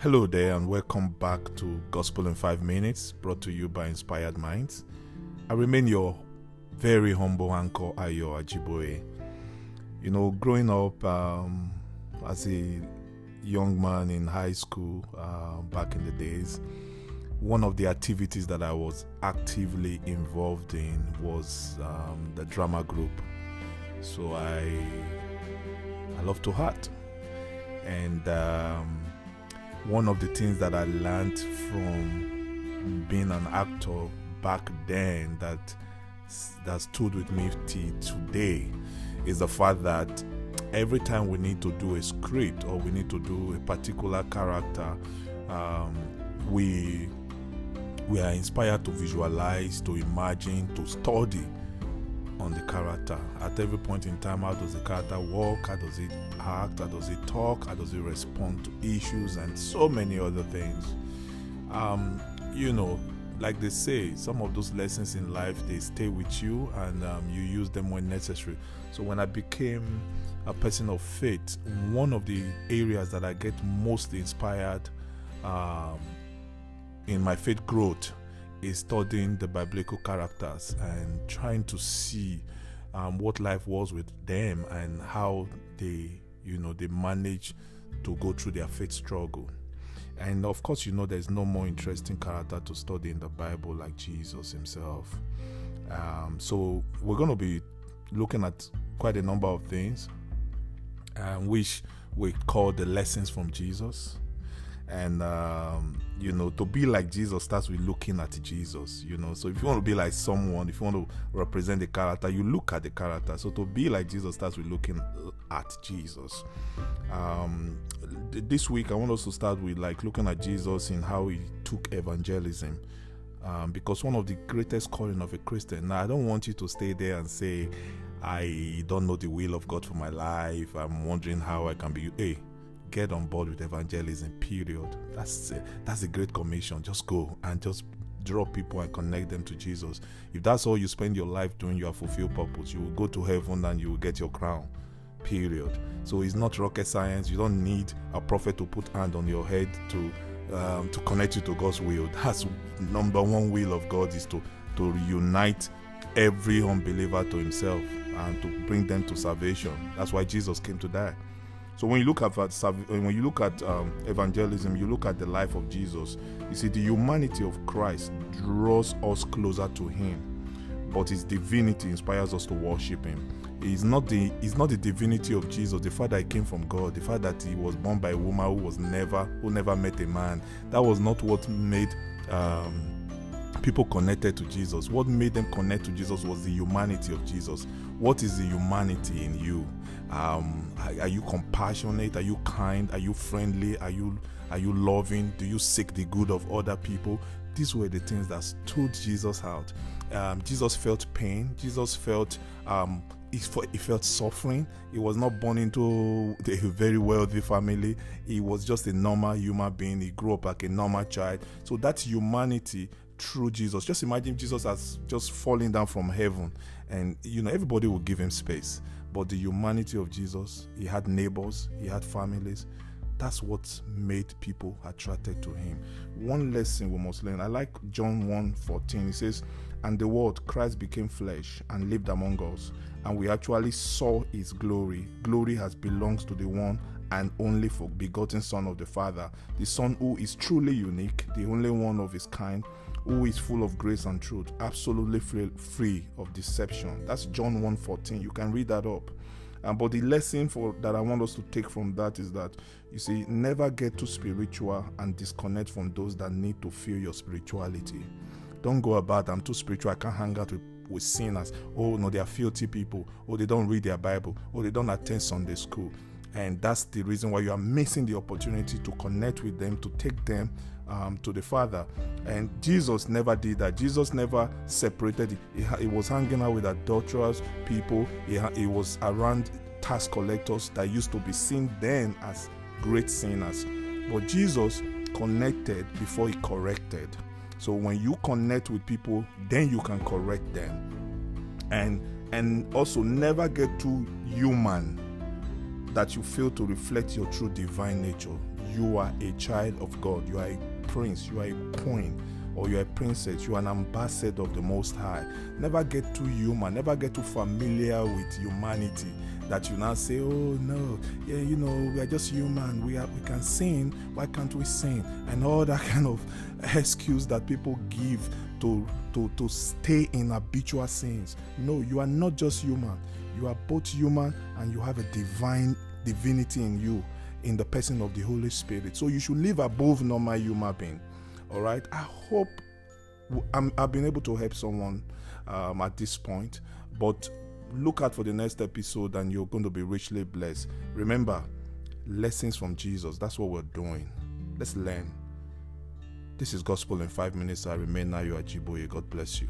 Hello there, and welcome back to Gospel in Five Minutes, brought to you by Inspired Minds. I remain your very humble anchor, Ayo Ajiboye. You know, growing up um, as a young man in high school uh, back in the days, one of the activities that I was actively involved in was um, the drama group. So I I love to act, and um, one of the things that I learned from being an actor back then that that stood with me today is the fact that every time we need to do a script or we need to do a particular character, um, we we are inspired to visualize, to imagine, to study on the character. At every point in time, how does the character walk? How does it act? How does it talk? How does it respond to issues and so many other things? Um, you know, like they say, some of those lessons in life they stay with you and um, you use them when necessary. So when I became a person of faith, one of the areas that I get most inspired um, in my faith growth is studying the biblical characters and trying to see um, what life was with them and how they, you know, they manage to go through their faith struggle. And of course, you know, there's no more interesting character to study in the Bible like Jesus himself. Um, so we're going to be looking at quite a number of things, um, which we call the lessons from Jesus and um, you know to be like jesus starts with looking at jesus you know. So if you want to be like someone if you want to represent the character you look at the character. So to be like jesus starts with looking at jesus. Um, this week i want us to start with like looking at jesus in how he took evangelism um, because one of the greatest calling of a christian now i don't want you to stay there and say i don't know the will of god for my life. I'm wondering how i can be hey get on board with evangelism period. That's a, that's a great commission. Just go and just draw people and connect them to jesus. If that's all you spend your life doing you fulfilled purpose. You will go to heaven and you will get your crown period. So it's not rocket science. You don't need a prophet to put hand on your head to um, to connect you to god's will. That's number one will of god is to to reunite every unbeliever to himself and to bring them to salvation. That's why jesus came to die so when you look at when you look at um, evangelism, you look at the life of Jesus. You see, the humanity of Christ draws us closer to Him, but His divinity inspires us to worship Him. It's not the it's not the divinity of Jesus, the fact that He came from God, the fact that He was born by a woman who was never who never met a man. That was not what made. Um, people connected to Jesus. What made them connect to Jesus was the humanity of Jesus. What is the humanity in you? Um, are, are, you compassionate? Are you kind? Are you friendly? Are you are you loving? Do you seek the good of other people? These were the things that stood Jesus out. Um, Jesus felt pain. Jesus felt um, he, felt suffering. He was not born into a very wealthy family. He was just a normal human being. He grew up like a normal child. So that humanity through Jesus. Just imagine Jesus as just falling down from heaven, and you know everybody will give him space. But the humanity of Jesus, he had neighbors, he had families. That's what made people attracted to him. One lesson we must learn. I like John 1 14. He says, And the word Christ became flesh and lived among us, and we actually saw his glory. Glory has belongs to the one and only begotten Son of the Father, the Son who is truly unique, the only one of his kind, who is full of grace and truth, absolutely free, free of deception. That's John 1:14. You can read that up. Um, but the lesson for that I want us to take from that is that you see, never get too spiritual and disconnect from those that need to feel your spirituality. Don't go about I'm too spiritual, I can't hang out with, with sinners. Oh no, they are filthy people. Oh, they don't read their Bible. Oh, they don't attend Sunday school. And that's the reason why you are missing the opportunity to connect with them, to take them um, to the Father. And Jesus never did that. Jesus never separated. He, he was hanging out with adulterous people. He, he was around tax collectors that used to be seen then as great sinners. But Jesus connected before he corrected. So when you connect with people, then you can correct them. And and also never get too human that you fail to reflect your true divine nature. You are a child of God. You are a prince. You are a queen or you're a princess, you're an ambassador of the Most High. Never get too human, never get too familiar with humanity that you now say, oh no, yeah, you know, we are just human, we are we can sin, why can't we sin? And all that kind of excuse that people give to to to stay in habitual sins. No, you are not just human. You are both human and you have a divine divinity in you in the person of the Holy Spirit. So you should live above normal human being. All right. I hope i have been able to help someone um, at this point. But look out for the next episode and you're going to be richly blessed. Remember, lessons from Jesus. That's what we're doing. Let's learn. This is Gospel in Five Minutes. I remain now. You are. God bless you.